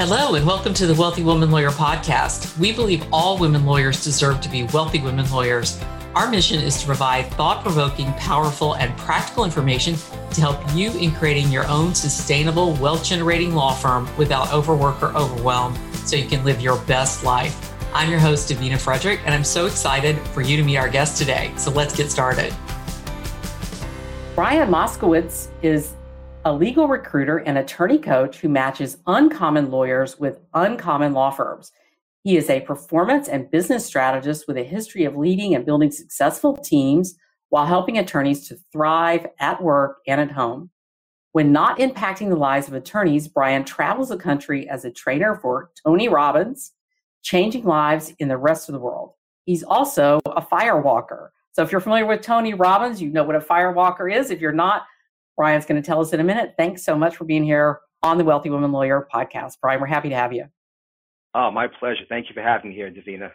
Hello, and welcome to the Wealthy Woman Lawyer podcast. We believe all women lawyers deserve to be wealthy women lawyers. Our mission is to provide thought provoking, powerful, and practical information to help you in creating your own sustainable, wealth generating law firm without overwork or overwhelm so you can live your best life. I'm your host, Davina Frederick, and I'm so excited for you to meet our guest today. So let's get started. Brian Moskowitz is a legal recruiter and attorney coach who matches uncommon lawyers with uncommon law firms. He is a performance and business strategist with a history of leading and building successful teams while helping attorneys to thrive at work and at home. When not impacting the lives of attorneys, Brian travels the country as a trainer for Tony Robbins, changing lives in the rest of the world. He's also a firewalker. So if you're familiar with Tony Robbins, you know what a firewalker is. If you're not, Brian's going to tell us in a minute. Thanks so much for being here on the Wealthy Woman Lawyer podcast. Brian, we're happy to have you. Oh, my pleasure. Thank you for having me here, Davina.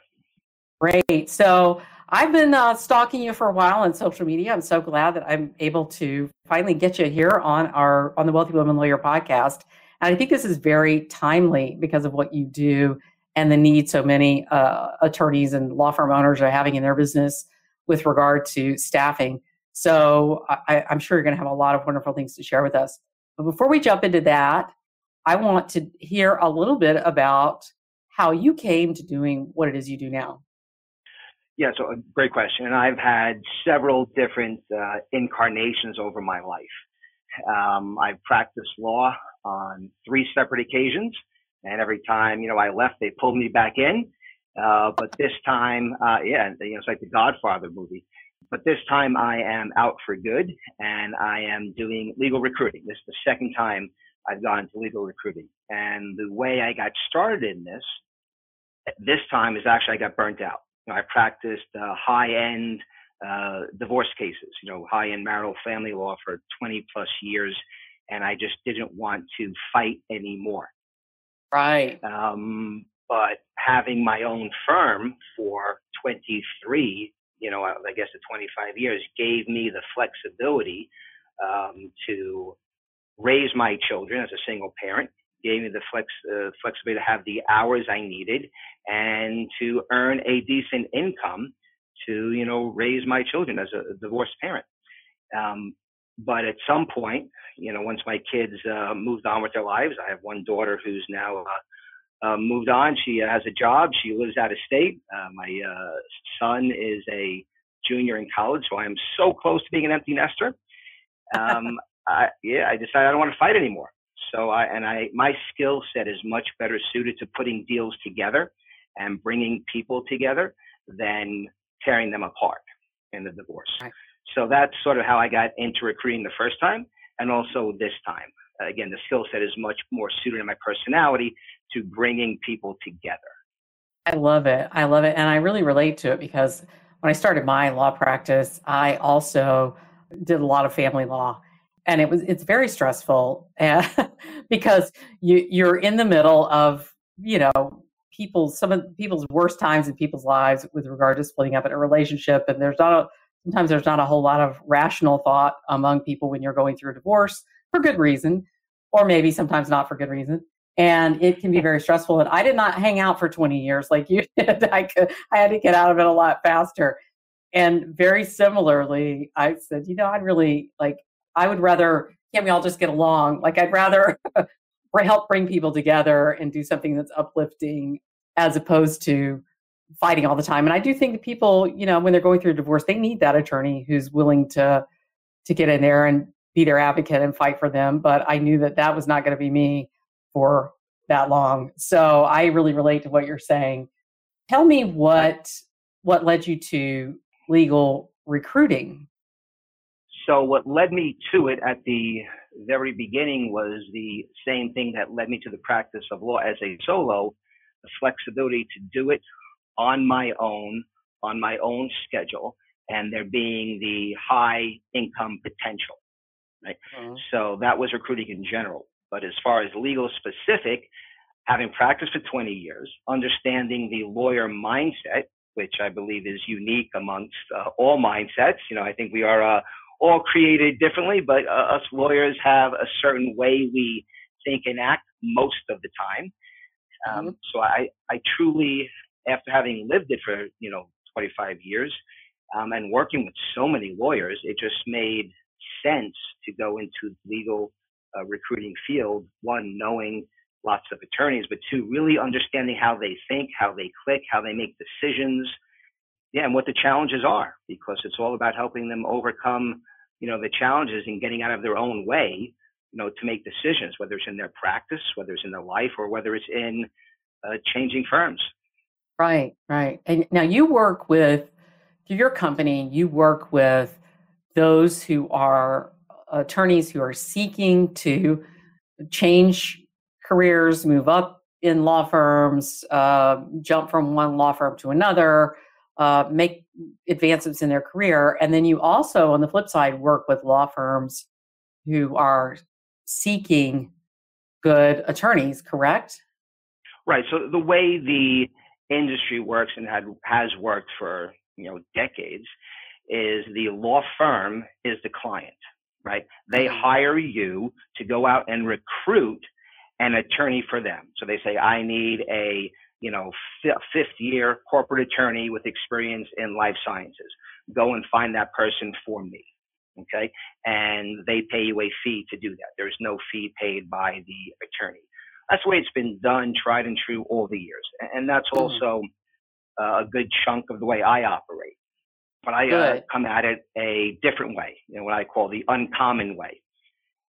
Great. So I've been uh, stalking you for a while on social media. I'm so glad that I'm able to finally get you here on our on the Wealthy Woman Lawyer podcast. And I think this is very timely because of what you do and the need so many uh, attorneys and law firm owners are having in their business with regard to staffing. So I, I'm sure you're going to have a lot of wonderful things to share with us. But before we jump into that, I want to hear a little bit about how you came to doing what it is you do now. Yeah, so a great question. And I've had several different uh, incarnations over my life. Um, I've practiced law on three separate occasions. And every time, you know, I left, they pulled me back in. Uh, but this time, uh, yeah, you know, it's like the Godfather movie. But this time I am out for good and I am doing legal recruiting. This is the second time I've gone into legal recruiting. And the way I got started in this, this time is actually I got burnt out. You know, I practiced uh, high end uh, divorce cases, you know, high end marital family law for 20 plus years. And I just didn't want to fight anymore. Right. Um, but having my own firm for 23 you know, I guess the 25 years gave me the flexibility um, to raise my children as a single parent, gave me the flex, uh, flexibility to have the hours I needed and to earn a decent income to, you know, raise my children as a divorced parent. Um, but at some point, you know, once my kids uh, moved on with their lives, I have one daughter who's now uh, uh, moved on. She has a job. She lives out of state. Uh, my uh, son is a junior in college, so I am so close to being an empty nester. Um, I, yeah, I decided I don't want to fight anymore. So I and I my skill set is much better suited to putting deals together and bringing people together than tearing them apart in the divorce. Right. So that's sort of how I got into recruiting the first time and also this time. Uh, again, the skill set is much more suited in my personality to bringing people together. I love it. I love it. And I really relate to it because when I started my law practice, I also did a lot of family law. And it was it's very stressful because you you're in the middle of, you know, people's some of people's worst times in people's lives with regard to splitting up in a relationship. And there's not a sometimes there's not a whole lot of rational thought among people when you're going through a divorce for good reason, or maybe sometimes not for good reason and it can be very stressful. And I did not hang out for 20 years like you did. I could, I had to get out of it a lot faster. And very similarly, I said, you know, I'd really like, I would rather, can't we all just get along? Like, I'd rather help bring people together and do something that's uplifting as opposed to fighting all the time. And I do think that people, you know, when they're going through a divorce, they need that attorney who's willing to to get in there and be their advocate and fight for them. But I knew that that was not going to be me for that long. So I really relate to what you're saying. Tell me what what led you to legal recruiting. So what led me to it at the very beginning was the same thing that led me to the practice of law as a solo, the flexibility to do it on my own, on my own schedule, and there being the high income potential. Right. Mm-hmm. So that was recruiting in general. But as far as legal specific, having practiced for 20 years, understanding the lawyer mindset, which I believe is unique amongst uh, all mindsets. You know, I think we are uh, all created differently, but uh, us lawyers have a certain way we think and act most of the time. Um, mm-hmm. So I, I truly, after having lived it for, you know, 25 years um, and working with so many lawyers, it just made sense to go into legal uh, recruiting field. One, knowing lots of attorneys, but two, really understanding how they think, how they click, how they make decisions, yeah, and what the challenges are, because it's all about helping them overcome, you know, the challenges and getting out of their own way, you know, to make decisions, whether it's in their practice, whether it's in their life, or whether it's in uh, changing firms. Right, right. And now you work with through your company. You work with those who are attorneys who are seeking to change careers, move up in law firms, uh, jump from one law firm to another, uh, make advancements in their career. And then you also, on the flip side, work with law firms who are seeking good attorneys, correct? Right. So the way the industry works and had, has worked for you know decades is the law firm is the client, right? They mm-hmm. hire you to go out and recruit an attorney for them. So they say, I need a you know fifth year corporate attorney with experience in life sciences. Go and find that person for me. Okay, and they pay you a fee to do that. There's no fee paid by the attorney. That's the way it's been done, tried and true all the years, and that's mm. also uh, a good chunk of the way I operate. But I uh, come at it a different way, you know, what I call the uncommon way.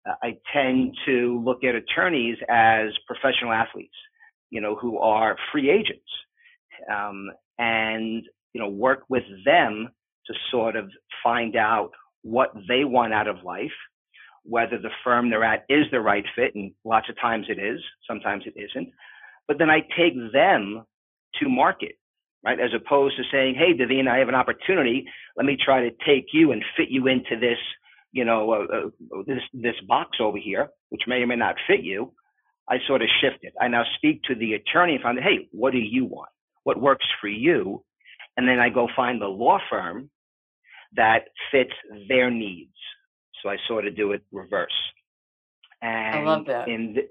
Uh, I tend to look at attorneys as professional athletes, you know, who are free agents, um, and you know, work with them to sort of find out what they want out of life, whether the firm they're at is the right fit, and lots of times it is, sometimes it isn't. But then I take them to market right? As opposed to saying, hey, Davina, I have an opportunity. Let me try to take you and fit you into this, you know, uh, uh, this, this box over here, which may or may not fit you. I sort of shifted. I now speak to the attorney and find, hey, what do you want? What works for you? And then I go find the law firm that fits their needs. So I sort of do it reverse. And I love that. In the,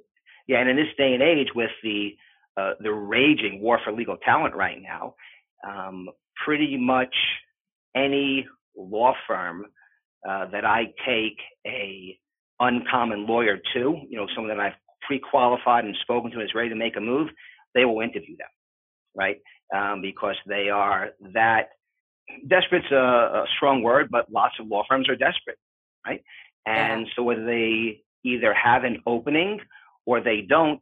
yeah, and in this day and age, with the uh, the raging war for legal talent right now, um, pretty much any law firm uh, that I take a uncommon lawyer to, you know, someone that I've pre-qualified and spoken to and is ready to make a move, they will interview them, right? Um, because they are that desperate's a, a strong word, but lots of law firms are desperate, right? And so whether they either have an opening or they don't,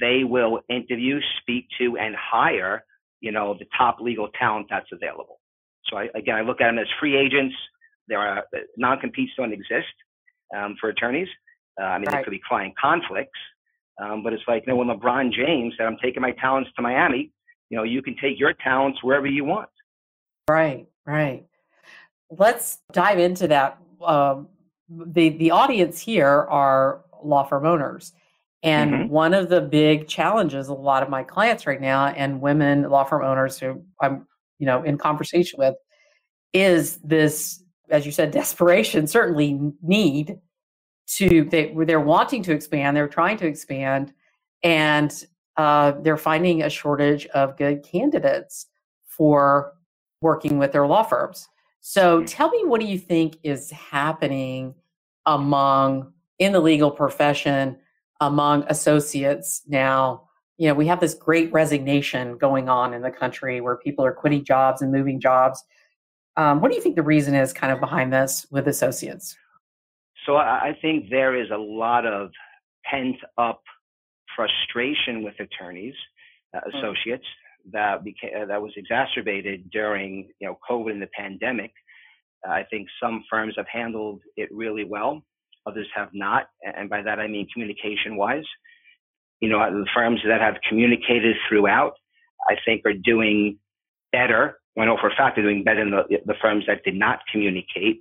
they will interview, speak to, and hire, you know, the top legal talent that's available. So I, again, I look at them as free agents. There are uh, non-competes don't exist um, for attorneys. Uh, I mean, right. there could be client conflicts, um, but it's like, you know, when LeBron James said, "I'm taking my talents to Miami," you know, you can take your talents wherever you want. Right, right. Let's dive into that. Um, the the audience here are law firm owners and mm-hmm. one of the big challenges a lot of my clients right now and women law firm owners who I'm, you know, in conversation with is this, as you said, desperation, certainly need to they they're wanting to expand, they're trying to expand, and uh, they're finding a shortage of good candidates for working with their law firms. So mm-hmm. tell me what do you think is happening among in the legal profession among associates now you know we have this great resignation going on in the country where people are quitting jobs and moving jobs um, what do you think the reason is kind of behind this with associates so i think there is a lot of pent up frustration with attorneys uh, hmm. associates mm. that became uh, that was exacerbated during you know covid and the pandemic uh, i think some firms have handled it really well others have not. And by that, I mean communication wise. You know, the firms that have communicated throughout, I think are doing better. I know for a fact they're doing better than the, the firms that did not communicate.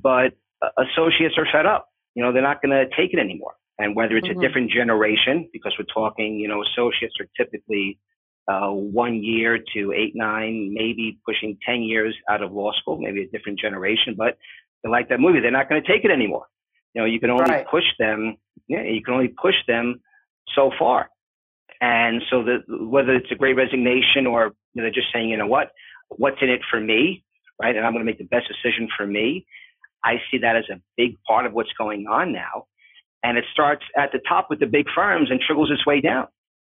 But uh, associates are fed up. You know, they're not going to take it anymore. And whether it's mm-hmm. a different generation, because we're talking, you know, associates are typically uh, one year to eight, nine, maybe pushing 10 years out of law school, maybe a different generation, but they like that movie. They're not going to take it anymore. You know, you can only right. push them. Yeah, you can only push them so far. And so the, whether it's a great resignation or you know, just saying, you know what, what's in it for me, right? And I'm going to make the best decision for me. I see that as a big part of what's going on now. And it starts at the top with the big firms and trickles its way down.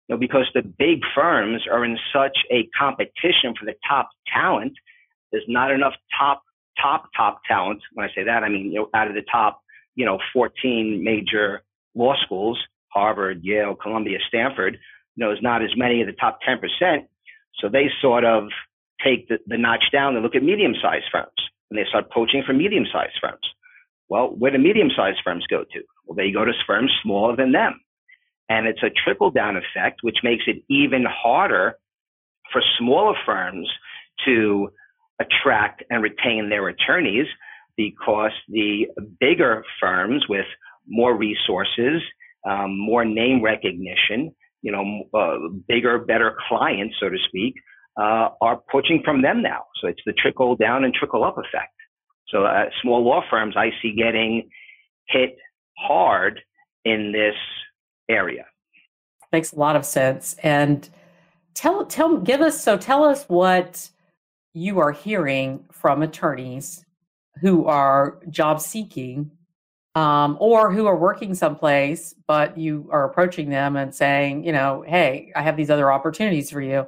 You know, because the big firms are in such a competition for the top talent. There's not enough top, top, top talent. When I say that, I mean, you know, out of the top, you know, 14 major law schools, Harvard, Yale, Columbia, Stanford, you know, there's not as many of the top 10%. So they sort of take the, the notch down and look at medium sized firms and they start poaching for medium sized firms. Well, where do medium sized firms go to? Well, they go to firms smaller than them. And it's a trickle down effect, which makes it even harder for smaller firms to attract and retain their attorneys because the bigger firms with more resources, um, more name recognition, you know, uh, bigger, better clients, so to speak, uh, are poaching from them now. So it's the trickle down and trickle up effect. So uh, small law firms I see getting hit hard in this area. Makes a lot of sense. And tell tell give us so tell us what you are hearing from attorneys who are job seeking um, or who are working someplace, but you are approaching them and saying, you know, hey, I have these other opportunities for you.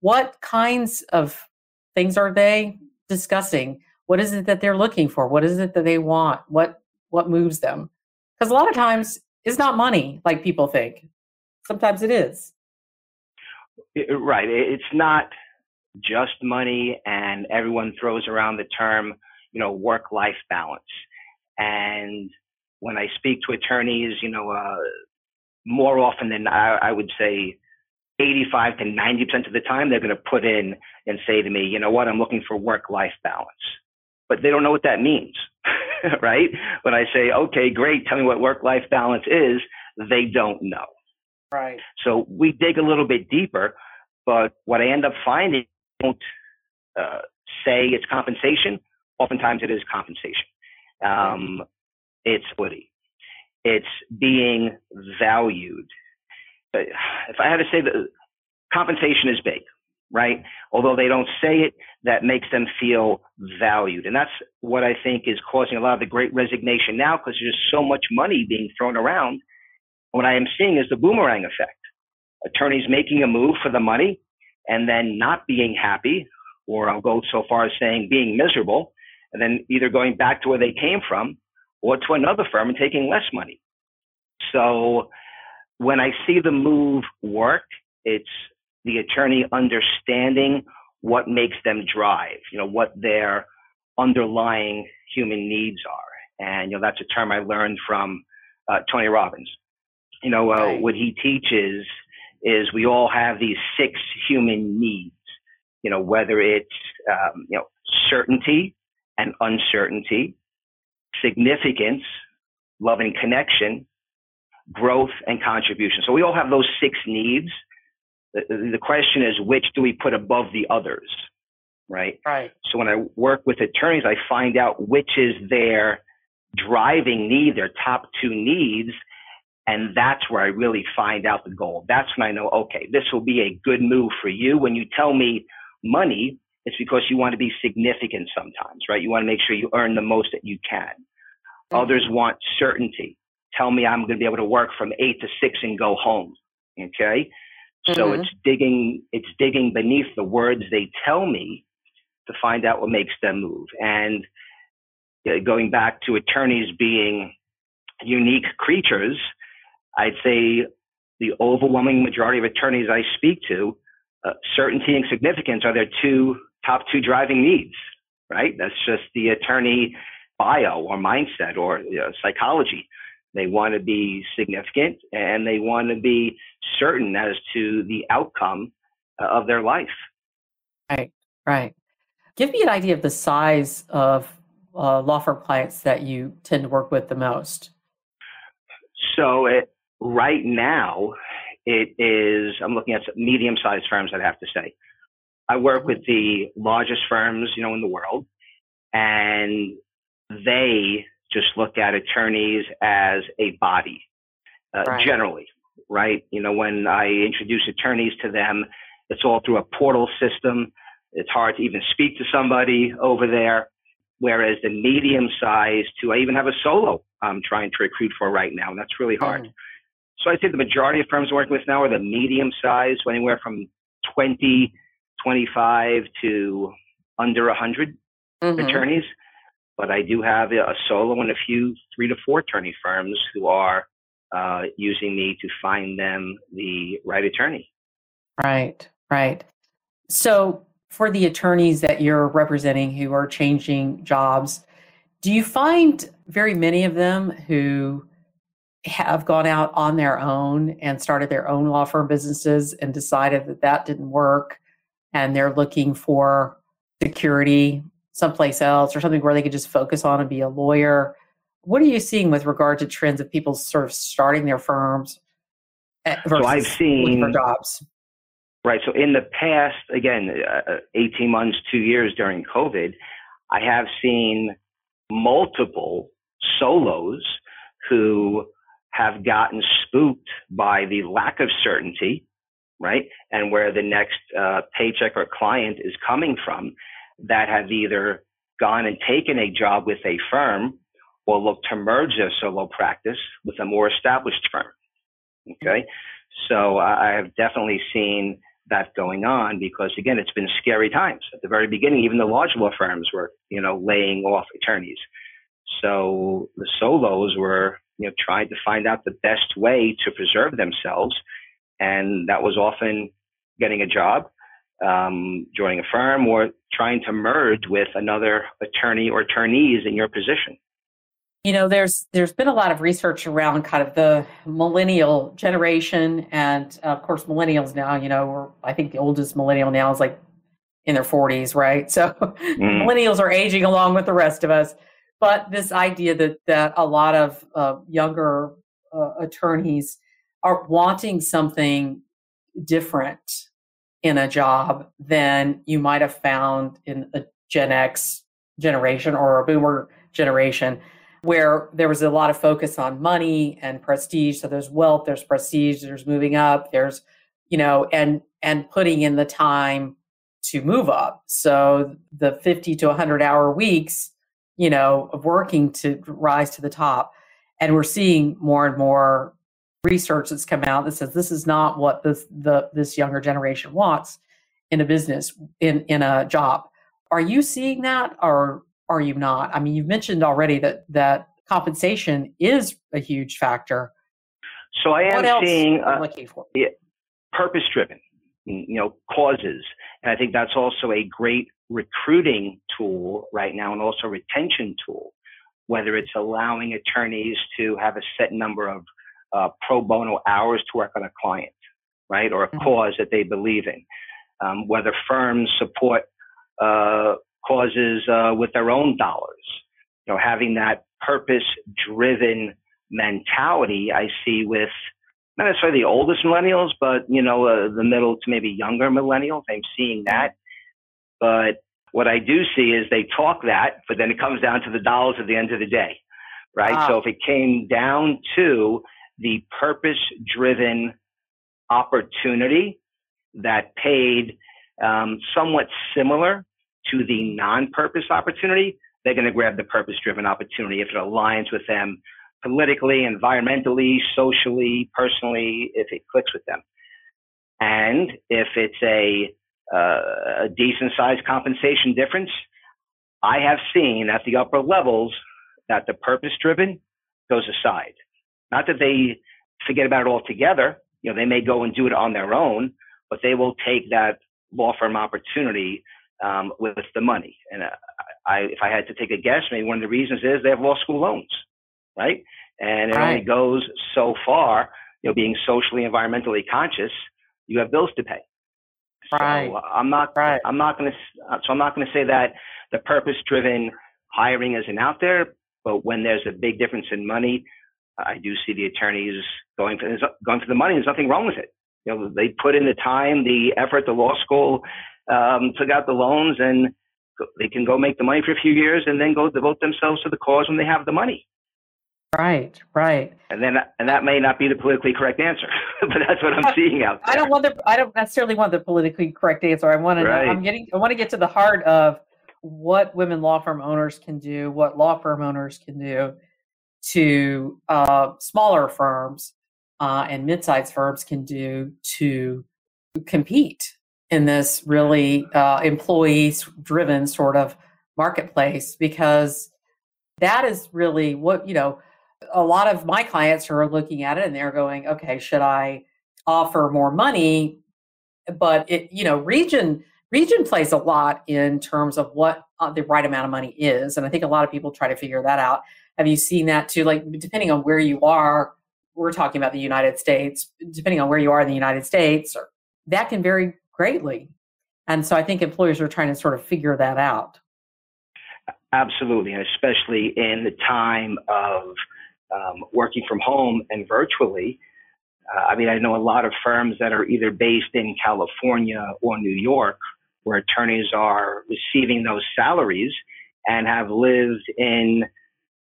What kinds of things are they discussing? What is it that they're looking for? What is it that they want? What what moves them? Because a lot of times it's not money like people think. Sometimes it is. Right. It's not just money, and everyone throws around the term, you know, work life balance. And when I speak to attorneys, you know, uh, more often than I, I would say 85 to 90% of the time, they're going to put in and say to me, you know what, I'm looking for work life balance. But they don't know what that means, right? When I say, okay, great, tell me what work life balance is, they don't know. Right. So we dig a little bit deeper, but what I end up finding, don't uh, say it's compensation. Oftentimes it is compensation. Um, it's woody. It's being valued. If I had to say that compensation is big, right? Although they don't say it, that makes them feel valued. And that's what I think is causing a lot of the great resignation now because there's so much money being thrown around. What I am seeing is the boomerang effect. Attorneys making a move for the money and then not being happy, or I'll go so far as saying being miserable, and then either going back to where they came from or to another firm and taking less money. So when I see the move work, it's the attorney understanding what makes them drive, you know, what their underlying human needs are. And, you know, that's a term I learned from uh, Tony Robbins. You know, uh, right. what he teaches is we all have these six human needs, you know, whether it's, um, you know, certainty, and uncertainty, significance, love and connection, growth and contribution. So we all have those six needs. The, the question is, which do we put above the others? Right. Right. So when I work with attorneys, I find out which is their driving need, their top two needs. And that's where I really find out the goal. That's when I know, okay, this will be a good move for you. When you tell me money, it's because you want to be significant sometimes, right? You want to make sure you earn the most that you can. Mm-hmm. Others want certainty. Tell me I'm going to be able to work from eight to six and go home. Okay. Mm-hmm. So it's digging, it's digging beneath the words they tell me to find out what makes them move. And going back to attorneys being unique creatures, I'd say the overwhelming majority of attorneys I speak to, uh, certainty and significance are their two top two driving needs, right? That's just the attorney bio or mindset or you know, psychology. They want to be significant and they want to be certain as to the outcome uh, of their life. Right, right. Give me an idea of the size of uh, law firm clients that you tend to work with the most. So, it, right now, it is, I'm looking at medium sized firms, I'd have to say. I work with the largest firms, you know, in the world, and they just look at attorneys as a body, uh, right. generally. right? You know, when I introduce attorneys to them, it's all through a portal system. It's hard to even speak to somebody over there. Whereas the medium size to, I even have a solo I'm trying to recruit for right now, and that's really hard. Mm. So I'd say the majority of firms I'm working with now are the medium size, anywhere from 20, 25 to under 100 mm-hmm. attorneys. But I do have a solo and a few three to four attorney firms who are uh, using me to find them the right attorney. Right, right. So for the attorneys that you're representing who are changing jobs, do you find very many of them who have gone out on their own and started their own law firm businesses and decided that that didn't work and they're looking for security someplace else or something where they could just focus on and be a lawyer? What are you seeing with regard to trends of people sort of starting their firms versus so I've seen, for jobs? Right. So in the past, again, uh, uh 18 months, two years during COVID, I have seen multiple solos who have gotten spooked by the lack of certainty, right? And where the next uh, paycheck or client is coming from that have either gone and taken a job with a firm or look to merge their solo practice with a more established firm. Okay. So I have definitely seen that going on because again, it's been scary times. At the very beginning, even the large law firms were, you know, laying off attorneys. So the solos were, you know, trying to find out the best way to preserve themselves. And that was often getting a job, um, joining a firm or trying to merge with another attorney or attorneys in your position. You know there's there's been a lot of research around kind of the millennial generation and of course millennials now you know i think the oldest millennial now is like in their 40s right? So mm. millennials are aging along with the rest of us. But this idea that that a lot of uh, younger uh, attorneys are wanting something different in a job than you might have found in a gen x generation or a boomer generation where there was a lot of focus on money and prestige. So there's wealth, there's prestige, there's moving up, there's, you know, and and putting in the time to move up. So the 50 to 100 hour weeks, you know, of working to rise to the top. And we're seeing more and more research that's come out that says this is not what this the this younger generation wants in a business in in a job. Are you seeing that or are you not? I mean, you've mentioned already that that compensation is a huge factor. So I am seeing uh, looking for? Yeah, purpose driven, you know, causes, and I think that's also a great recruiting tool right now, and also retention tool. Whether it's allowing attorneys to have a set number of uh, pro bono hours to work on a client, right, or a mm-hmm. cause that they believe in. Um, whether firms support uh, causes uh, with their own dollars. You know, having that purpose-driven mentality, I see with not necessarily the oldest millennials, but you know, uh, the middle to maybe younger millennials. I'm seeing that, but what I do see is they talk that, but then it comes down to the dollars at the end of the day, right? Wow. So if it came down to the purpose-driven opportunity that paid um, somewhat similar to the non-purpose opportunity, they're going to grab the purpose-driven opportunity if it aligns with them politically, environmentally, socially, personally, if it clicks with them. And if it's a, uh, a decent sized compensation difference, I have seen at the upper levels that the purpose driven goes aside. Not that they forget about it altogether. You know, they may go and do it on their own, but they will take that law firm opportunity um, with the money. And uh, I, if I had to take a guess, maybe one of the reasons is they have law school loans, right? And it right. only goes so far. You know, being socially, environmentally conscious, you have bills to pay. Right. So uh, I'm not. Right. I'm not going to. So I'm not going to say that the purpose-driven hiring isn't out there. But when there's a big difference in money, I do see the attorneys going for going for the money. There's nothing wrong with it. You know, they put in the time, the effort, the law school um, took out the loans, and they can go make the money for a few years and then go devote themselves to the cause when they have the money. Right, right. And then, and that may not be the politically correct answer, but that's what I'm seeing out there. I don't want the, I don't necessarily want the politically correct answer. I want to, right. know, I'm getting, I want to get to the heart of what women law firm owners can do, what law firm owners can do to uh, smaller firms uh, and mid-sized firms can do to compete in this really uh, employee-driven sort of marketplace because that is really what you know a lot of my clients are looking at it and they're going okay should i offer more money? But it you know region region plays a lot in terms of what uh, the right amount of money is and i think a lot of people try to figure that out. Have you seen that too? Like depending on where you are we're talking about the united states depending on where you are in the united states or, that can vary greatly. And so i think employers are trying to sort of figure that out. Absolutely, and especially in the time of um, working from home and virtually. Uh, I mean, I know a lot of firms that are either based in California or New York, where attorneys are receiving those salaries and have lived in,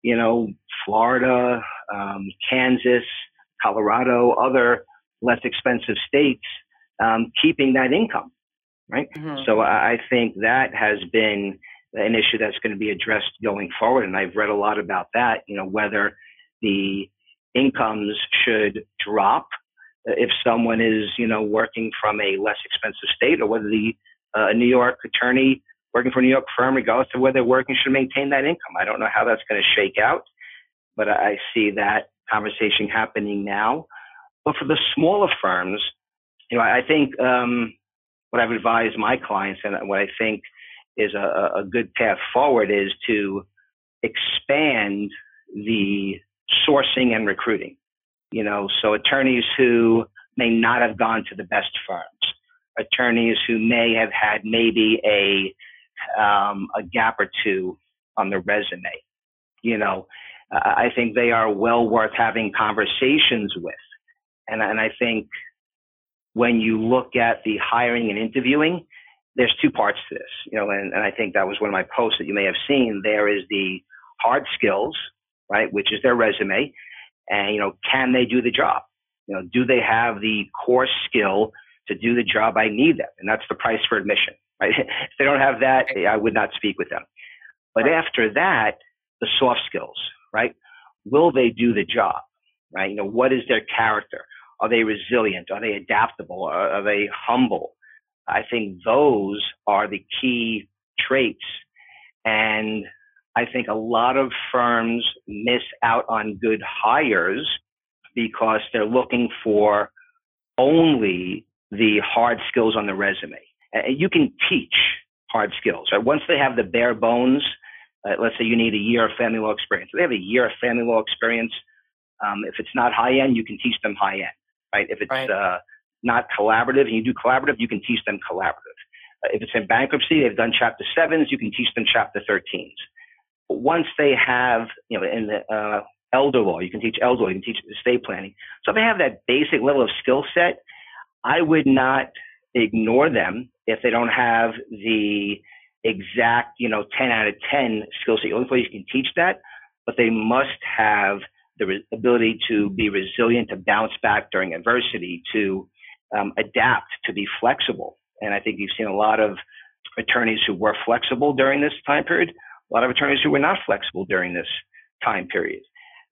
you know, Florida, um, Kansas, Colorado, other less expensive states, um, keeping that income, right? Mm-hmm. So I think that has been an issue that's going to be addressed going forward. And I've read a lot about that, you know, whether the incomes should drop if someone is, you know, working from a less expensive state or whether the uh, New York attorney working for a New York firm, regardless of where they're working, should maintain that income. I don't know how that's going to shake out, but I see that conversation happening now. But for the smaller firms, you know, I think um, what I've advised my clients and what I think is a, a good path forward is to expand the sourcing and recruiting. You know, so attorneys who may not have gone to the best firms, attorneys who may have had maybe a um, a gap or two on their resume. You know, I think they are well worth having conversations with, and and I think when you look at the hiring and interviewing, there's two parts to this, you know, and, and I think that was one of my posts that you may have seen. There is the hard skills, right, which is their resume, and you know, can they do the job? You know, do they have the core skill to do the job I need them? And that's the price for admission, right? if they don't have that, I would not speak with them. But right. after that, the soft skills, right? Will they do the job, right? You know, what is their character? Are they resilient? Are they adaptable? Are, are they humble? I think those are the key traits. And I think a lot of firms miss out on good hires because they're looking for only the hard skills on the resume. And you can teach hard skills. Right? Once they have the bare bones, uh, let's say you need a year of family law experience. If They have a year of family law experience. Um, if it's not high end, you can teach them high end. Right? If it's right. Uh, not collaborative and you do collaborative, you can teach them collaborative. Uh, if it's in bankruptcy, they've done chapter sevens, you can teach them chapter 13s. But once they have, you know, in the uh, elder law, you can teach elder law, you can teach estate planning. So if they have that basic level of skill set, I would not ignore them if they don't have the exact, you know, 10 out of 10 skill set. The only place you can teach that, but they must have the re- ability to be resilient, to bounce back during adversity, to um, adapt, to be flexible. And I think you've seen a lot of attorneys who were flexible during this time period, a lot of attorneys who were not flexible during this time period.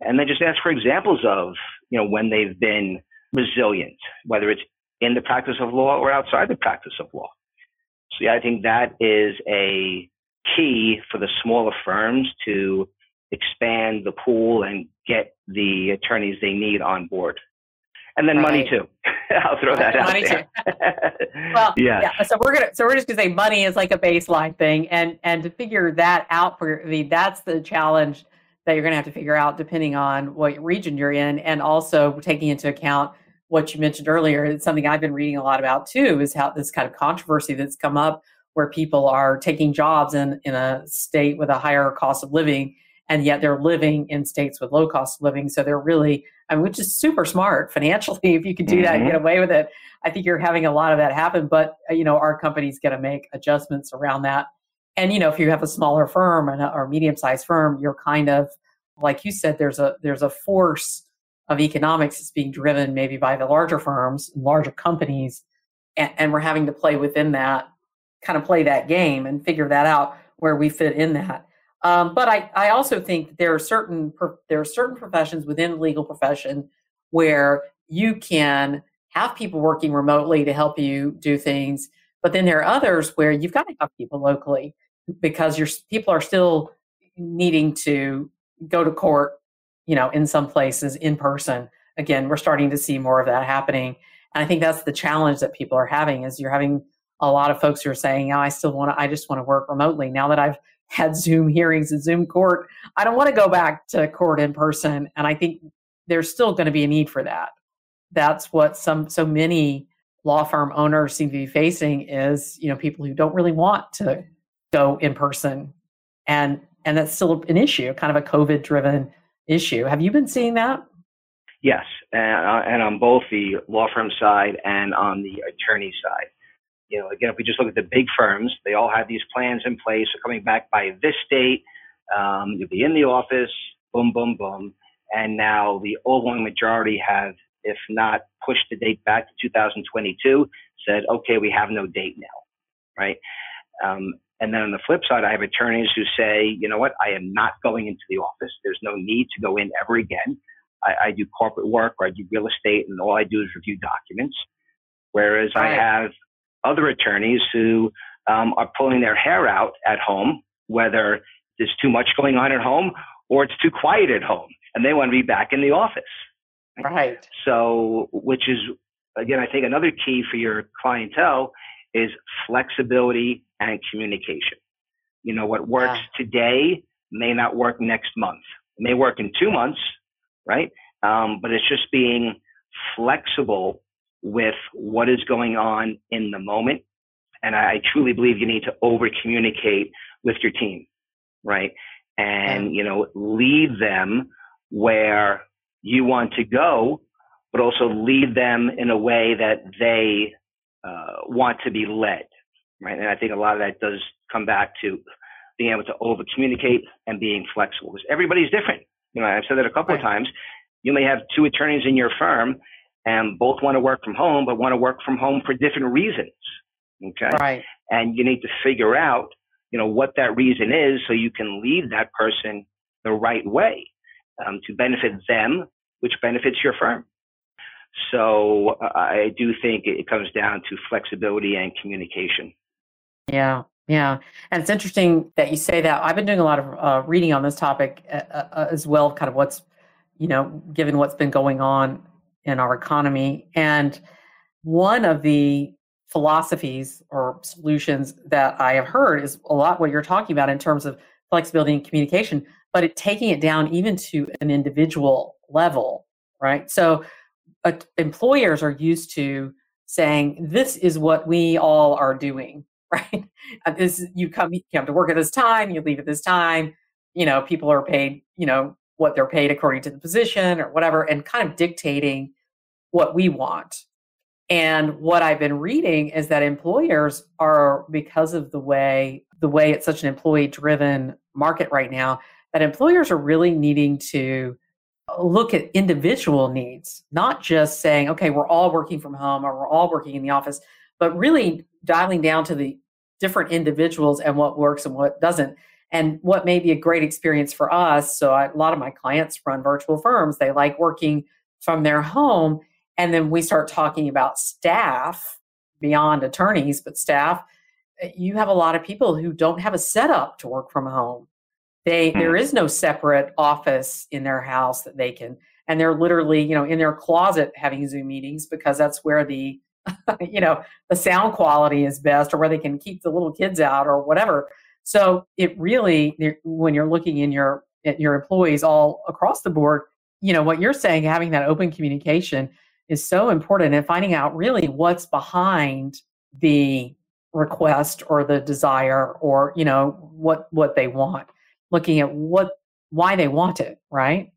And then just ask for examples of, you know, when they've been resilient, whether it's in the practice of law or outside the practice of law. So yeah, I think that is a key for the smaller firms to expand the pool and get the attorneys they need on board and then right. money too. I'll throw that out money there. Too. well, yeah. yeah. So we're gonna so we're just gonna say money is like a baseline thing, and and to figure that out for I mean that's the challenge that you're gonna have to figure out depending on what region you're in, and also taking into account what you mentioned earlier. It's something I've been reading a lot about too. Is how this kind of controversy that's come up where people are taking jobs in in a state with a higher cost of living and yet they're living in states with low cost of living. So they're really, I mean, which is super smart financially. If you can do mm-hmm. that and get away with it, I think you're having a lot of that happen. But uh, you know, our company's going to make adjustments around that. And you know, if you have a smaller firm or medium sized firm, you're kind of like you said, there's a there's a force of economics that's being driven maybe by the larger firms, and larger companies, and, and we're having to play within that, kind of play that game and figure that out where we fit in that. Um, but I, I also think there are certain there are certain professions within the legal profession where you can have people working remotely to help you do things, but then there are others where you've got to have people locally because your people are still needing to go to court, you know, in some places in person. Again, we're starting to see more of that happening. And I think that's the challenge that people are having is you're having a lot of folks who are saying, oh, I still want to, I just want to work remotely. Now that I've had Zoom hearings and Zoom court, I don't want to go back to court in person. And I think there's still going to be a need for that. That's what some, so many law firm owners seem to be facing is, you know, people who don't really want to go in person. And and that's still an issue, kind of a COVID driven issue. Have you been seeing that? Yes, and, uh, and on both the law firm side and on the attorney side. You know, again, if we just look at the big firms, they all have these plans in place. So coming back by this date, um, you'll be in the office, boom, boom, boom. And now the overwhelming majority have, if not pushed the date back to 2022, said, okay, we have no date now, right? Um, and then on the flip side, I have attorneys who say, you know what, I am not going into the office. There's no need to go in ever again. I, I do corporate work or I do real estate and all I do is review documents. Whereas right. I have other attorneys who um, are pulling their hair out at home, whether there's too much going on at home or it's too quiet at home and they want to be back in the office. Right. So, which is, again, I think another key for your clientele is flexibility and communication. You know, what works yeah. today may not work next month. It may work in two months, right? Um, but it's just being flexible with what is going on in the moment. And I, I truly believe you need to over communicate with your team, right? And, you know, lead them where you want to go, but also lead them in a way that they uh, want to be led, right? And I think a lot of that does come back to being able to over communicate and being flexible because everybody's different. You know, I've said that a couple right. of times. You may have two attorneys in your firm and both want to work from home, but want to work from home for different reasons. Okay. Right. And you need to figure out, you know, what that reason is so you can lead that person the right way um, to benefit them, which benefits your firm. So I do think it comes down to flexibility and communication. Yeah, yeah. And it's interesting that you say that. I've been doing a lot of uh, reading on this topic uh, uh, as well, kind of what's, you know, given what's been going on in our economy. And one of the philosophies or solutions that I have heard is a lot what you're talking about in terms of flexibility and communication, but it, taking it down even to an individual level, right? So uh, employers are used to saying this is what we all are doing right? Uh, this you come you come to work at this time you leave at this time you know people are paid you know what they're paid according to the position or whatever and kind of dictating what we want. And what i've been reading is that employers are because of the way the way it's such an employee driven market right now that employers are really needing to look at individual needs, not just saying, okay, we're all working from home or we're all working in the office, but really dialing down to the different individuals and what works and what doesn't. And what may be a great experience for us. So, I, a lot of my clients run virtual firms, they like working from their home. And then we start talking about staff beyond attorneys, but staff. Eh, you have a lot of people who don't have a setup to work from home they hmm. there is no separate office in their house that they can and they're literally, you know, in their closet having Zoom meetings because that's where the you know, the sound quality is best or where they can keep the little kids out or whatever. So it really when you're looking in your at your employees all across the board, you know, what you're saying having that open communication is so important and finding out really what's behind the request or the desire or you know what what they want looking at what why they want it, right?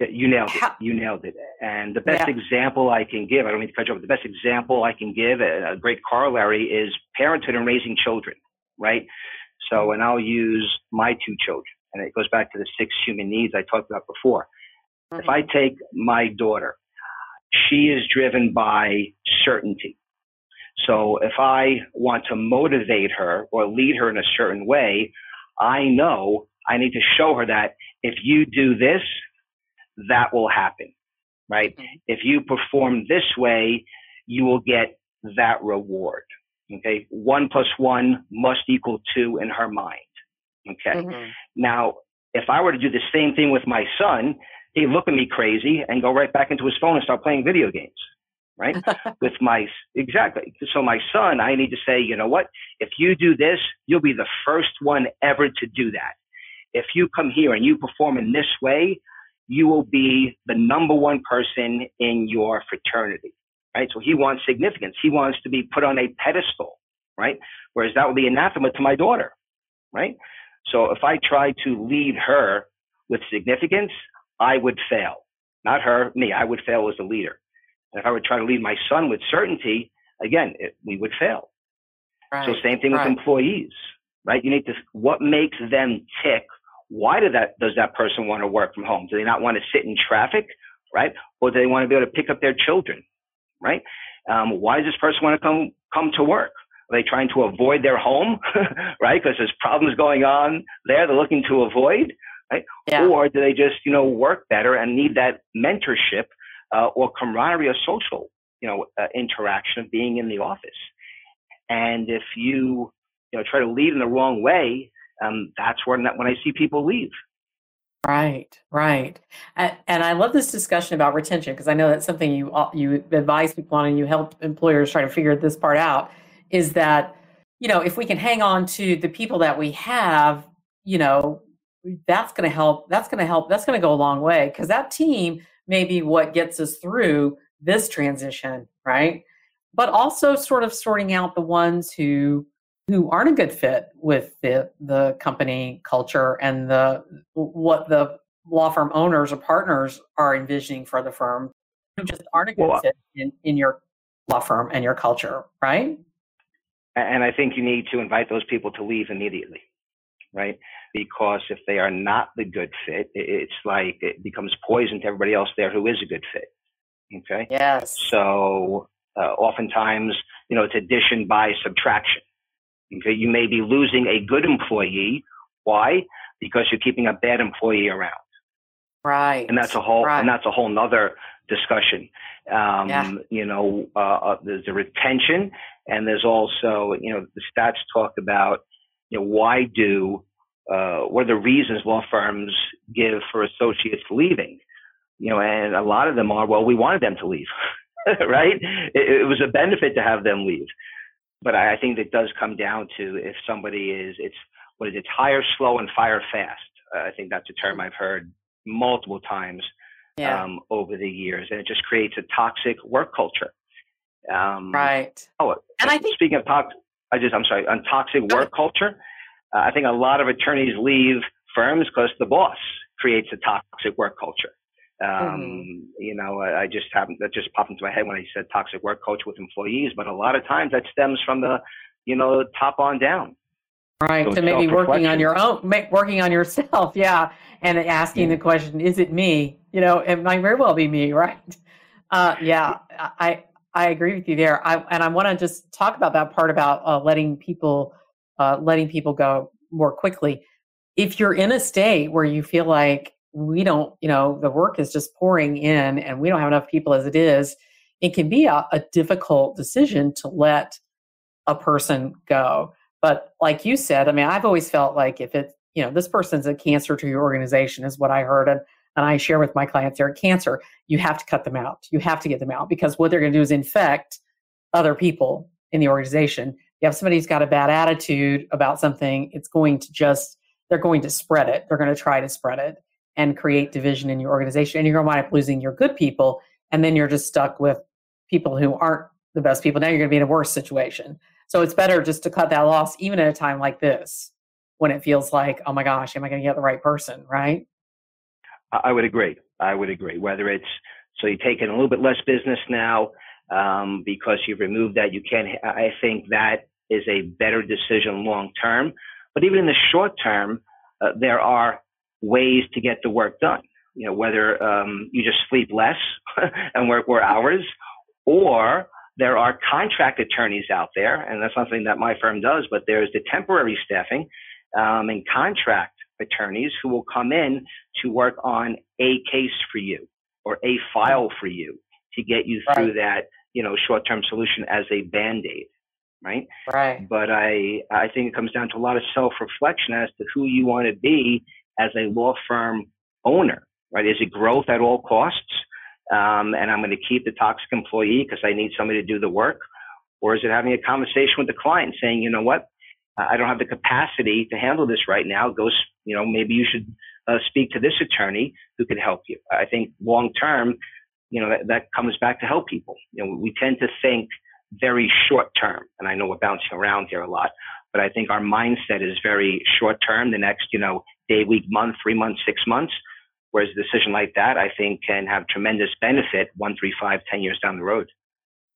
You nailed it. You nailed it. And the best yeah. example I can give, I don't mean to cut you off, the best example I can give, a, great corollary is parenthood and raising children, right? So, and I'll use my two children. and it goes back to the six human needs I talked about before. Mm-hmm. If I take my daughter, she is driven by certainty. So if I want to motivate her or lead her in a certain way, I know I need to show her that if you do this, that will happen, right? Mm-hmm. If you perform this way, you will get that reward. Okay. One plus one must equal two in her mind. Okay. Mm-hmm. Now, if I were to do the same thing with my son, he'd look at me crazy and go right back into his phone and start playing video games. Right. with my, exactly. So my son, I need to say, you know what? If you do this, you'll be the first one ever to do that. If you come here and you perform in this way, you will be the number one person in your fraternity right? So he wants significance. He wants to be put on a pedestal, right? Whereas that would be anathema to my daughter, right? So if I try to lead her with significance, I would fail. Not her, me. I would fail as a leader. And if I would try to lead my son with certainty, again, it, we would fail. Right. So same thing right. with employees, right? You need to, what makes them tick? Why do that, does that person want to work from home? Do they not want to sit in traffic, right? Or do they want to be able to pick up their children, right? Um, why does this person want to come come to work? Are they trying to avoid their home, right? Because there's problems going on there they're looking to avoid, right? Yeah. Or do they just you know work better and need that mentorship uh, or camaraderie or social you know uh, interaction of being in the office? And if you you know try to lead in the wrong way, um, that's when when I see people leave. Right, right. And, and I love this discussion about retention because I know that's something you you advise people on and you help employers try to figure this part out is that you know, if we can hang on to the people that we have, you know, that's going to help that's going to help that's going to go a long way because that team may be what gets us through this transition, right? But also sort of sorting out the ones who who aren't a good fit with the the company culture and the what the law firm owners or partners are envisioning for the firm who just aren't a good well, fit in, in your law firm and your culture, right? And I think you need to invite those people to leave immediately, right? Because if they are not the good fit, it's like it becomes poison to everybody else there who is a good fit. Okay. Yes. So uh, oftentimes, you know, it's addition by subtraction. Okay, you may be losing a good employee. Why? Because you're keeping a bad employee around. Right. And that's a whole right. and that's a whole nother discussion. Um, yeah. You know, uh, uh, there's the retention, and there's also you know the stats talk about you know why do uh, what are the reasons law firms give for associates leaving? You know, and a lot of them are well, we wanted them to leave, right? It, it was a benefit to have them leave but I, think it does come down to if somebody is it's what is it hire slow and fire fast. Uh, I think that's a term I've heard multiple times yeah. um, over the years, and it just creates a toxic work culture. Um, right. Oh, and I think speaking of toxic, I just I'm sorry on toxic work culture. Uh, I think a lot of attorneys leave firms because the boss creates a toxic work culture. Um, mm-hmm. You know, I, I just happened that just popped into my head when I said toxic work culture with employees, but a lot of times that stems from the, you know, top on down. Right. So, so maybe working on your own, working on yourself. Yeah. And asking yeah. the question, is it me? You know, it might very well be me. Right. Uh, yeah. I, I agree with you there. I, and I want to just talk about that part about uh, letting people, uh, letting people go more quickly. If you're in a state where you feel like we don't, you know, the work is just pouring in and we don't have enough people as it is, it can be a, a difficult decision to let a person go. But like you said, I mean, I've always felt like if it, you know, this person's a cancer to your organization is what I heard. And, and I share with my clients they're a cancer. You have to cut them out. You have to get them out because what they're going to do is infect other people in the organization. You have somebody who's got a bad attitude about something, it's going to just, they're going to spread it. They're going to try to spread it and create division in your organization. And you're going to wind up losing your good people. And then you're just stuck with people who aren't the best people. Now you're going to be in a worse situation. So it's better just to cut that loss, even at a time like this, when it feels like, oh my gosh, am I going to get the right person, right? I would agree. I would agree. Whether it's so you take in a little bit less business now um, because you've removed that, you can't. I think that is a better decision long term. But even in the short term, uh, there are ways to get the work done. You know, whether um, you just sleep less and work more hours, or there are contract attorneys out there, and that's something that my firm does, but there's the temporary staffing um, and contract attorneys who will come in to work on a case for you or a file for you to get you through right. that, you know, short-term solution as a band-aid, right? Right. But I, I think it comes down to a lot of self-reflection as to who you want to be as a law firm owner, right? Is it growth at all costs? Um, and I'm going to keep the toxic employee because I need somebody to do the work? Or is it having a conversation with the client saying, you know what, I don't have the capacity to handle this right now. Go, you know, maybe you should uh, speak to this attorney who can help you. I think long term, you know, that, that comes back to help people. You know, we tend to think very short term, and I know we're bouncing around here a lot, but I think our mindset is very short term. The next, you know, day, week, month, three months, six months. Whereas a decision like that, I think, can have tremendous benefit one, three, five, ten years down the road.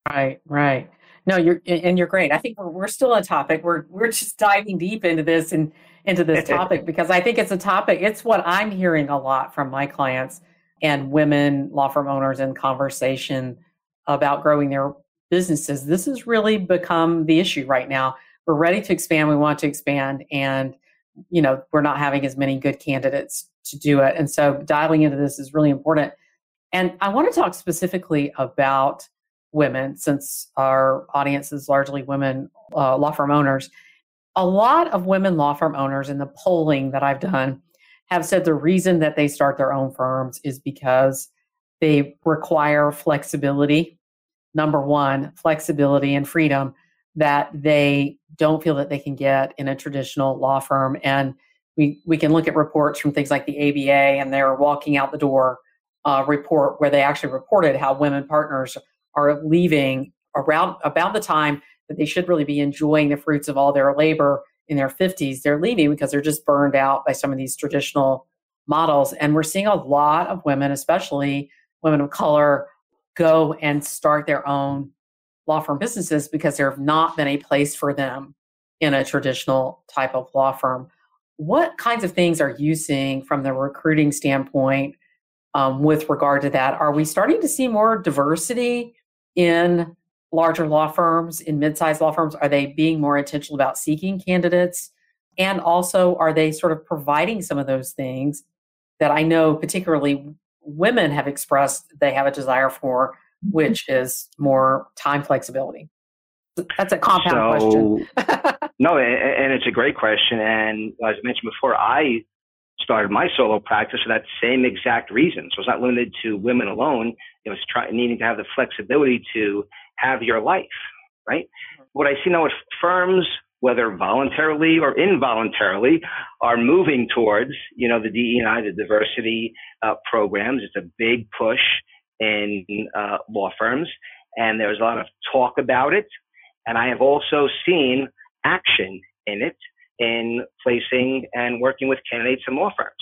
Right, right. No, you're and you're great. I think we're, we're still on topic. We're we're just diving deep into this and into this topic because I think it's a topic. It's what I'm hearing a lot from my clients and women law firm owners in conversation about growing their businesses. This has really become the issue right now. We're ready to expand. We want to expand, and you know we're not having as many good candidates to do it. And so dialing into this is really important. And I want to talk specifically about women, since our audience is largely women uh, law firm owners. A lot of women law firm owners in the polling that I've done have said the reason that they start their own firms is because they require flexibility. Number one, flexibility and freedom that they don't feel that they can get in a traditional law firm. And we, we can look at reports from things like the ABA and their walking out the door uh, report where they actually reported how women partners are leaving around about the time that they should really be enjoying the fruits of all their labor in their 50s. They're leaving because they're just burned out by some of these traditional models. And we're seeing a lot of women, especially women of color, go and start their own law firm businesses because there have not been a place for them in a traditional type of law firm what kinds of things are you seeing from the recruiting standpoint um, with regard to that? Are we starting to see more diversity in larger law firms, in mid-sized law firms? Are they being more intentional about seeking candidates? And also, are they sort of providing some of those things that I know particularly women have expressed they have a desire for, which is more time flexibility? That's a compound so, question. no, and it's a great question. And as I mentioned before, I started my solo practice for that same exact reason. So it's not limited to women alone. It was trying needing to have the flexibility to have your life, right? What I see now with firms, whether voluntarily or involuntarily, are moving towards, you know, the DEI, the diversity uh, programs. It's a big push in uh, law firms, and there's a lot of talk about it. And I have also seen action in it in placing and working with candidates in law firms.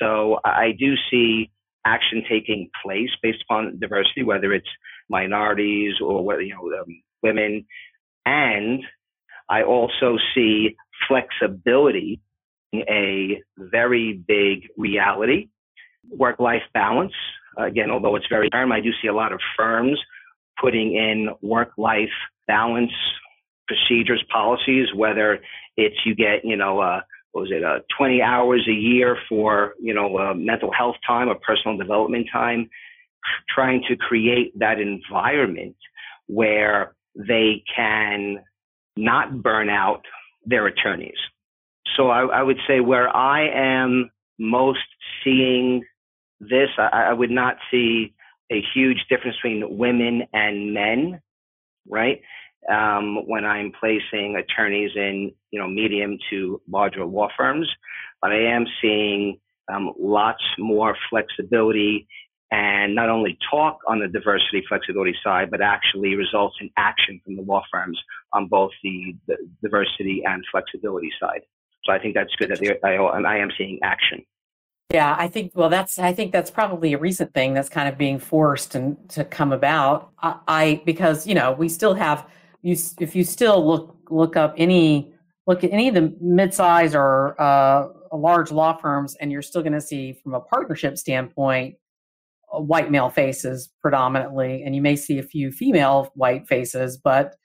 So I do see action taking place based upon diversity, whether it's minorities or whether, you know, um, women. And I also see flexibility a very big reality. Work life balance. Again, although it's very firm, I do see a lot of firms putting in work life balance procedures, policies, whether it's you get, you know, uh, what was it, uh, 20 hours a year for, you know, uh, mental health time or personal development time, trying to create that environment where they can not burn out their attorneys. So I, I would say where I am most seeing this, I, I would not see a huge difference between women and men, right? Um, when I'm placing attorneys in, you know, medium to larger law firms, but I am seeing um, lots more flexibility and not only talk on the diversity flexibility side, but actually results in action from the law firms on both the, the diversity and flexibility side. So I think that's good that I, I am seeing action. Yeah, I think well that's I think that's probably a recent thing that's kind of being forced and to come about. I, I because you know we still have you if you still look look up any look at any of the midsize or uh, large law firms, and you're still going to see, from a partnership standpoint, uh, white male faces predominantly, and you may see a few female white faces, but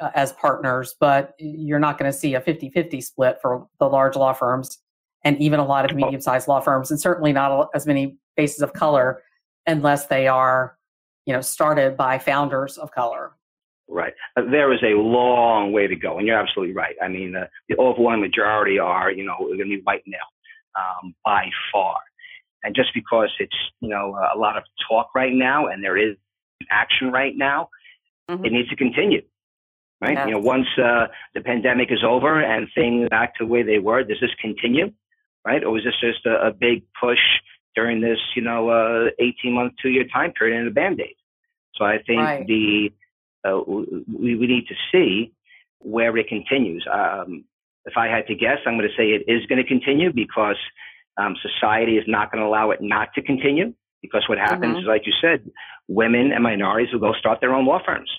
uh, as partners, but you're not going to see a 50 50 split for the large law firms and even a lot of medium sized law firms, and certainly not as many faces of color unless they are, you know, started by founders of color. Right. Uh, there is a long way to go, and you're absolutely right. I mean, uh, the overwhelming majority are, you know, going to be white male um, by far. And just because it's, you know, a lot of talk right now and there is action right now, mm-hmm. it needs to continue. Right. You know, once uh, the pandemic is over and things back to the way they were, does this continue? Right. Or was this just a, a big push during this, you know, uh, 18 month, two year time period and a band aid? So I think right. the, uh, we, we need to see where it continues. Um, if I had to guess, I'm going to say it is going to continue because um, society is not going to allow it not to continue. Because what happens, mm-hmm. like you said, women and minorities will go start their own law firms,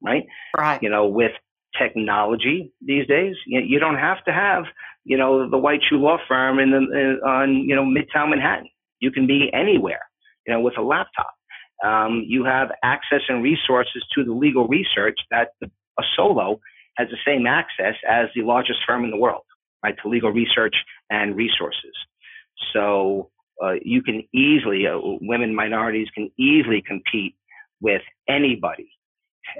right? Right. You know, with technology these days, you, you don't have to have, you know, the white shoe law firm in the in, on you know Midtown Manhattan. You can be anywhere, you know, with a laptop um, you have access and resources to the legal research that a solo has the same access as the largest firm in the world, right, to legal research and resources. So uh, you can easily, uh, women minorities can easily compete with anybody.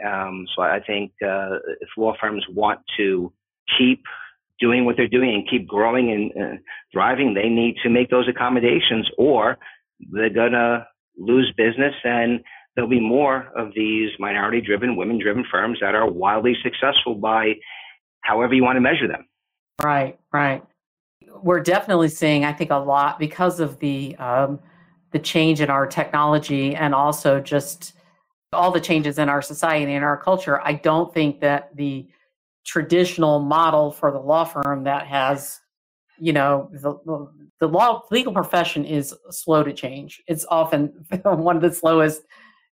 Um, so I think uh, if law firms want to keep doing what they're doing and keep growing and uh, thriving, they need to make those accommodations, or they're gonna lose business and there'll be more of these minority driven, women driven firms that are wildly successful by however you want to measure them. Right, right. We're definitely seeing, I think, a lot because of the um, the change in our technology and also just all the changes in our society and our culture. I don't think that the traditional model for the law firm that has you know the, the law legal profession is slow to change. It's often one of the slowest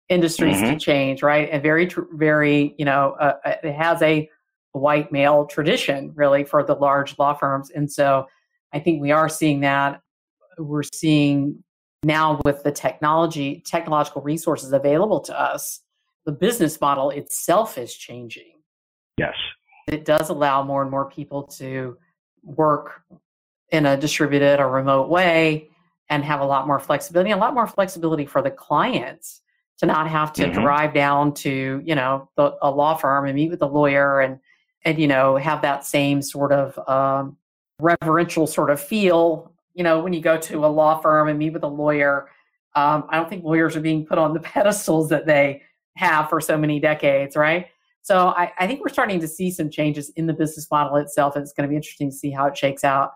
industries mm-hmm. to change right? And very very you know uh, uh, it has a white male tradition really for the large law firms. And so i think we are seeing that. We're seeing now with the technology technological resources available to us the business model itself is changing. Yes it does allow more and more people to work in a distributed or remote way and have a lot more flexibility, a lot more flexibility for the clients to not have to mm-hmm. drive down to, you know, the, a law firm and meet with a lawyer and, and, you know, have that same sort of um, reverential sort of feel, you know, when you go to a law firm and meet with a lawyer. Um, I don't think lawyers are being put on the pedestals that they have for so many decades, right? So I, I think we're starting to see some changes in the business model itself, and it's going to be interesting to see how it shakes out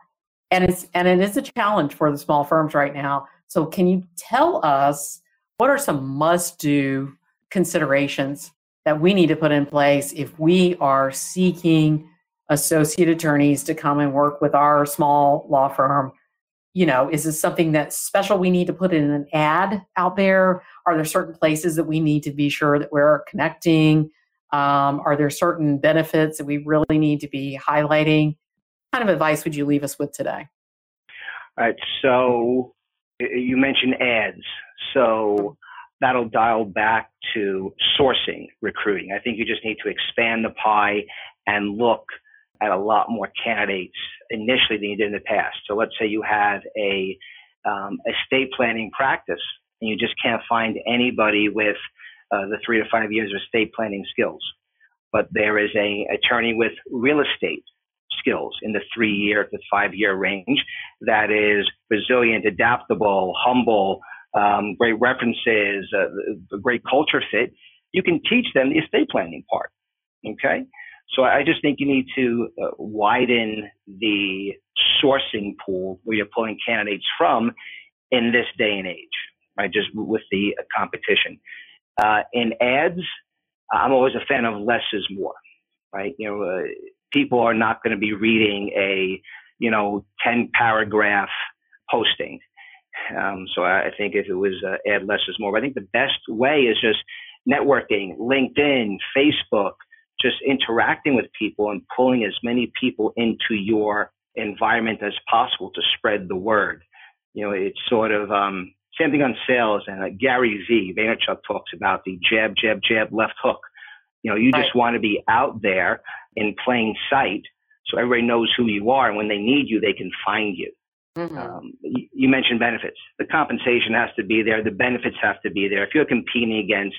and it's and it is a challenge for the small firms right now. So can you tell us what are some must do considerations that we need to put in place if we are seeking associate attorneys to come and work with our small law firm? You know, is this something that's special we need to put in an ad out there? Are there certain places that we need to be sure that we're connecting? Um, are there certain benefits that we really need to be highlighting? kind of advice would you leave us with today? All right. So you mentioned ads. So that'll dial back to sourcing recruiting. I think you just need to expand the pie and look at a lot more candidates initially than you did in the past. So let's say you have a um, estate planning practice and you just can't find anybody with uh, the three to five years of estate planning skills. But there is a attorney with real estate skills in the three year to five year range that is resilient, adaptable, humble, um, great references, uh, great culture fit, you can teach them the estate planning part. Okay. So I just think you need to uh, widen the sourcing pool where you're pulling candidates from in this day and age, right? Just with the competition. Uh, in ads, I'm always a fan of less is more, right? You know, uh, people are not going to be reading a, you know, 10 paragraph posting. Um, so I, think if it was uh, less is more, but I think the best way is just networking, LinkedIn, Facebook, just interacting with people and pulling as many people into your environment as possible to spread the word. You know, it's sort of um, same thing on sales. And uh, Gary V. Vaynerchuk talks about the jab, jab, jab, left hook. You know, you right. just want to be out there in plain sight so everybody knows who you are. And when they need you, they can find you. Mm-hmm. Um, you, you mentioned benefits. The compensation has to be there. The benefits have to be there. If you're competing against,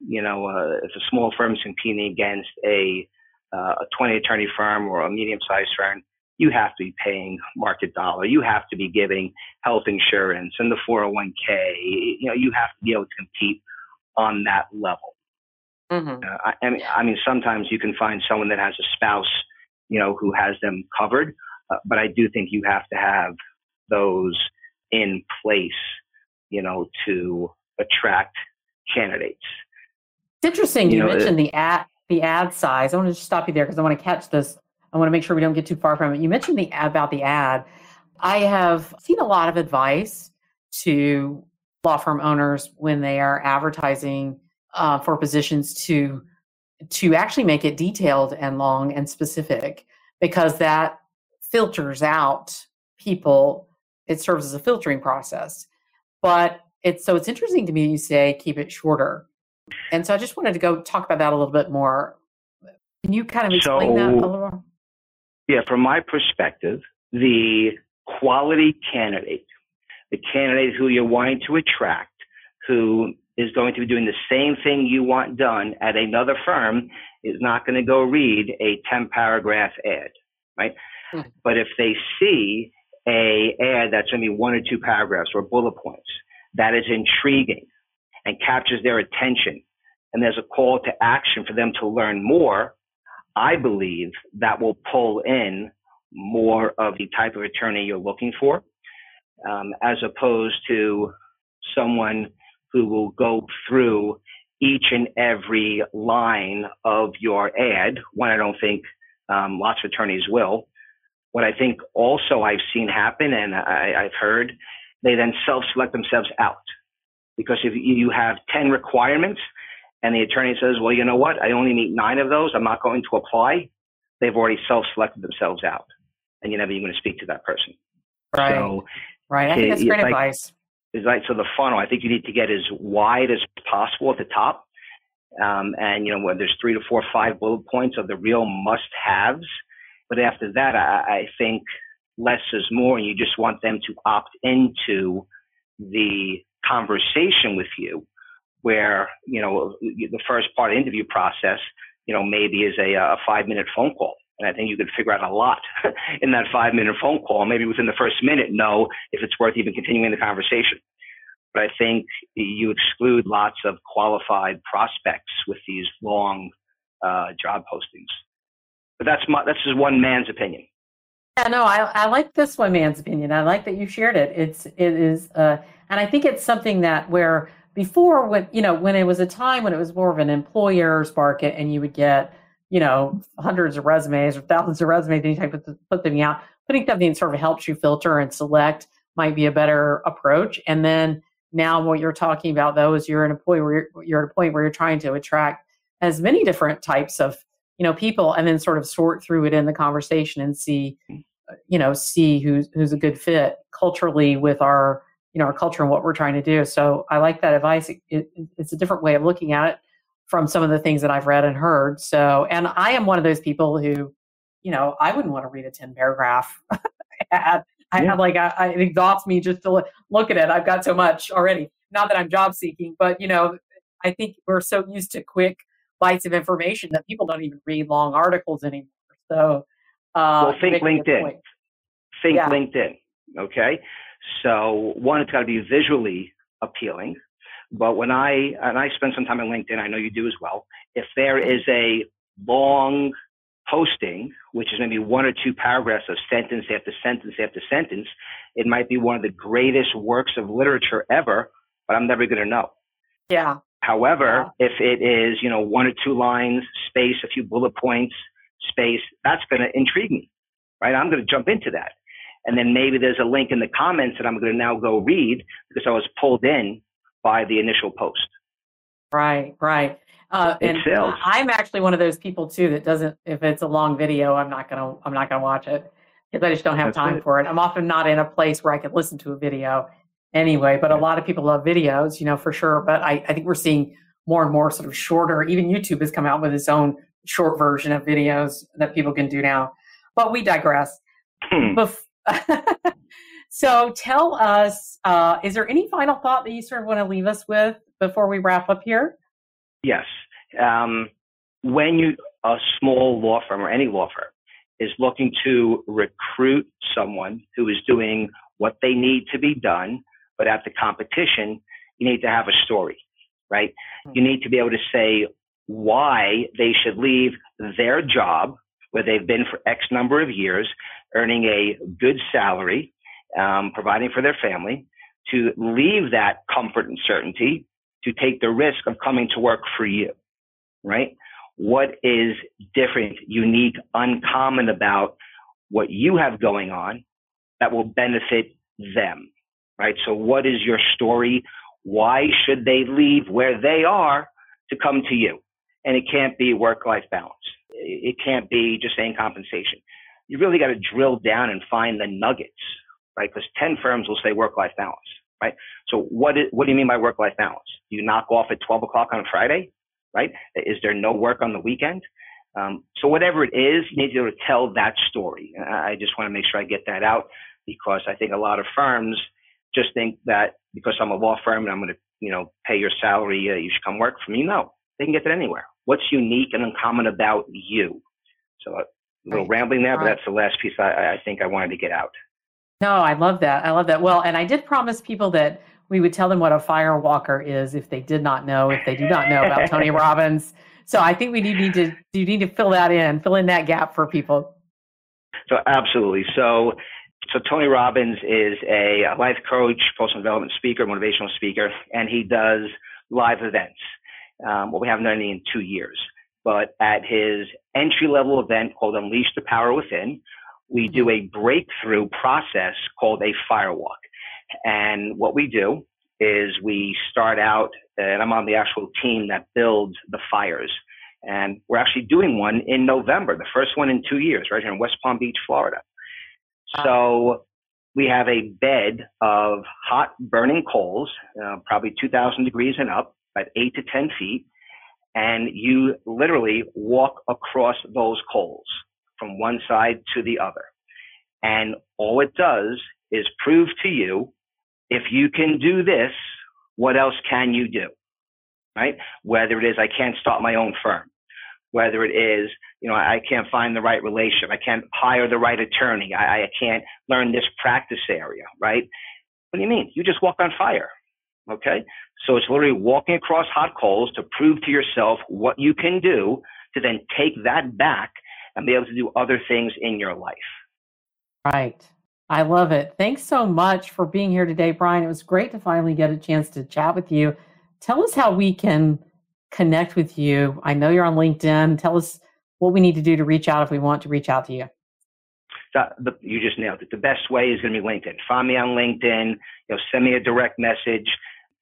you know, uh, if a small firm is competing against a uh, a 20 attorney firm or a medium sized firm, you have to be paying market dollar. You have to be giving health insurance and the 401k. You know, you have to be able to compete on that level. Mm-hmm. Uh, I, I, mean, I mean, sometimes you can find someone that has a spouse, you know, who has them covered. Uh, but I do think you have to have those in place, you know, to attract candidates. It's interesting. You, you know, mentioned the ad, the ad size. I want to just stop you there because I want to catch this. I want to make sure we don't get too far from it. You mentioned the about the ad. I have seen a lot of advice to law firm owners when they are advertising uh, for positions to to actually make it detailed and long and specific because that filters out people. It serves as a filtering process. But it's so it's interesting to me you say keep it shorter. And so I just wanted to go talk about that a little bit more. Can you kind of explain so, that a little more? Yeah, from my perspective, the quality candidate, the candidate who you're wanting to attract, who is going to be doing the same thing you want done at another firm, is not going to go read a 10 paragraph ad, right? Mm-hmm. But if they see a ad that's going to be one or two paragraphs or bullet points that is intriguing and captures their attention, and there's a call to action for them to learn more, I believe that will pull in more of the type of attorney you're looking for, um, as opposed to someone who will go through each and every line of your ad. One, I don't think um, lots of attorneys will. What I think also I've seen happen, and I, I've heard, they then self-select themselves out because if you have 10 requirements and the attorney says, well, you know what? I only meet nine of those. I'm not going to apply. They've already self-selected themselves out and you're never even going to speak to that person. Right. So, right. I think that's great like, advice. Is like, so the funnel, I think you need to get as wide as possible at the top. Um, and, you know, when there's three to four, five bullet points of the real must haves. But after that, I, I think less is more. And you just want them to opt into the conversation with you where, you know, the first part of the interview process, you know, maybe is a, a five minute phone call. And I think you could figure out a lot in that five minute phone call. Maybe within the first minute, know if it's worth even continuing the conversation. But I think you exclude lots of qualified prospects with these long uh, job postings. But that's my, that's just one man's opinion. Yeah, no, I, I like this one man's opinion. I like that you shared it. It's it is, uh, and I think it's something that where before when you know when it was a time when it was more of an employer's market and you would get you know hundreds of resumes or thousands of resumes anytime you put, put them out putting something sort of helps you filter and select might be a better approach. And then now what you're talking about though is you're an employee where you're, you're at a point where you're trying to attract as many different types of you know people and then sort of sort through it in the conversation and see uh, you know see who's who's a good fit culturally with our you know our culture and what we're trying to do. So i like that advice. It, it, it's a different way of looking at it from some of the things that i've read and heard. So and i am one of those people who you know i wouldn't want to read a 10 paragraph ad. I have like I, it exhausts me just to look, look at it. I've got so much already. Not that i'm job seeking but you know i think we're so used to quick bites of information that people don't even read long articles anymore. So uh, well think linkedin. think yeah. linkedin okay so one, it's got to be visually appealing. But when I and I spend some time on LinkedIn, I know you do as well. If there is a long posting, which is maybe one or two paragraphs of sentence after sentence after sentence, it might be one of the greatest works of literature ever, but I'm never going to know. Yeah. However, yeah. if it is, you know, one or two lines, space, a few bullet points, space, that's going to intrigue me, right? I'm going to jump into that. And then maybe there's a link in the comments that I'm going to now go read because I was pulled in by the initial post. Right, right. Uh, and I'm actually one of those people too that doesn't. If it's a long video, I'm not gonna. I'm not gonna watch it. because I just don't have That's time it. for it. I'm often not in a place where I can listen to a video anyway, but a lot of people love videos, you know, for sure. But I, I think we're seeing more and more sort of shorter, even YouTube has come out with its own short version of videos that people can do now. But we digress. Hmm. Bef- so tell us, uh, is there any final thought that you sort of want to leave us with before we wrap up here? Yes. Um, when you a small law firm or any law firm is looking to recruit someone who is doing what they need to be done, but at the competition, you need to have a story, right? You need to be able to say why they should leave their job where they've been for X number of years, earning a good salary, um, providing for their family, to leave that comfort and certainty to take the risk of coming to work for you, right? What is different, unique, uncommon about what you have going on that will benefit them, right? So what is your story? Why should they leave where they are to come to you? And it can't be work-life balance. It can't be just saying compensation. You really got to drill down and find the nuggets, right? Because 10 firms will say work-life balance right? So what is, what do you mean by work-life balance? Do you knock off at 12 o'clock on a Friday, right? Is there no work on the weekend? Um, so whatever it is, you need to be able to tell that story. I just want to make sure I get that out because I think a lot of firms just think that because I'm a law firm and I'm going to, you know, pay your salary, uh, you should come work for me. No, they can get that anywhere. What's unique and uncommon about you? So a little Right. rambling there, but that's the last piece I, I think I wanted to get out. No, I love that. I love that. Well, and I did promise people that we would tell them what a fire walker is if they did not know, if they do not know about Tony Robbins. So I think we do need to you need to fill that in, fill in that gap for people. So absolutely. So so Tony Robbins is a life coach, personal development speaker, motivational speaker, and he does live events. Um, well, we haven't done any in two years, but at his entry level event called Unleash the Power Within, we do a breakthrough process called a firewalk. And what we do is we start out, and I'm on the actual team that builds the fires. And we're actually doing one in November, the first one in two years, right here in West Palm Beach, Florida. So we have a bed of hot burning coals, uh, probably 2000 degrees and up, about eight to 10 feet. And you literally walk across those coals from one side to the other. And all it does is prove to you if you can do this, what else can you do? Right? Whether it is, I can't start my own firm. Whether it is, you know, I can't find the right relationship. I can't hire the right attorney. I, I can't learn this practice area, right? What do you mean? You just walk on fire. Okay. So it's literally walking across hot coals to prove to yourself what you can do to then take that back and be able to do other things in your life. Right. I love it. Thanks so much for being here today, Brian. It was great to finally get a chance to chat with you. Tell us how we can connect with you. I know you're on LinkedIn. Tell us what we need to do to reach out if we want to reach out to you. The, you just nailed it. The best way is going to be LinkedIn. Find me on LinkedIn. You know, send me a direct message.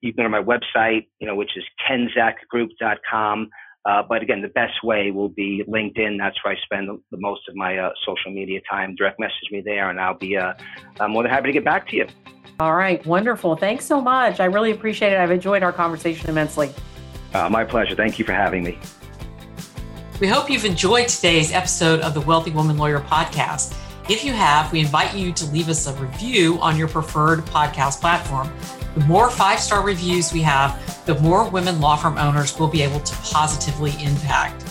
You can go to my website, you know, which is kenzakgroup.com. Uh, but again, the best way will be LinkedIn. That's where I spend the, the most of my uh, social media time. Direct message me there, and I'll be uh, more than happy to get back to you. All right. Wonderful. Thanks so much. I really appreciate it. I've enjoyed our conversation immensely. Uh, my pleasure. Thank you for having me. We hope you've enjoyed today's episode of the Wealthy Woman Lawyer podcast. If you have, we invite you to leave us a review on your preferred podcast platform. The more five star reviews we have, the more women law firm owners will be able to positively impact.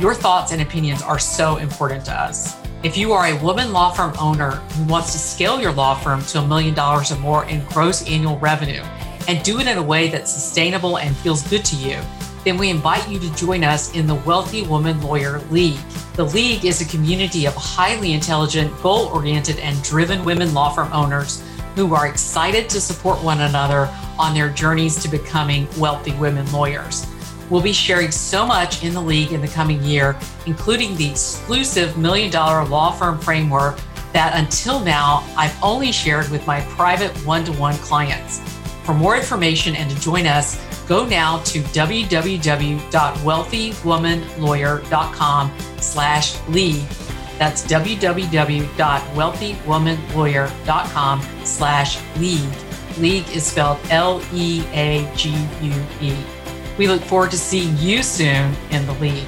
Your thoughts and opinions are so important to us. If you are a woman law firm owner who wants to scale your law firm to a million dollars or more in gross annual revenue and do it in a way that's sustainable and feels good to you, then we invite you to join us in the Wealthy Woman Lawyer League. The League is a community of highly intelligent, goal oriented, and driven women law firm owners who are excited to support one another on their journeys to becoming wealthy women lawyers. We'll be sharing so much in the league in the coming year, including the exclusive million dollar law firm framework that until now I've only shared with my private one to one clients. For more information and to join us, go now to www.wealthywomanlawyer.com slash league That's www.wealthywomanlawyer.com slash league. League is spelled L-E-A-G-U-E. We look forward to seeing you soon in the league.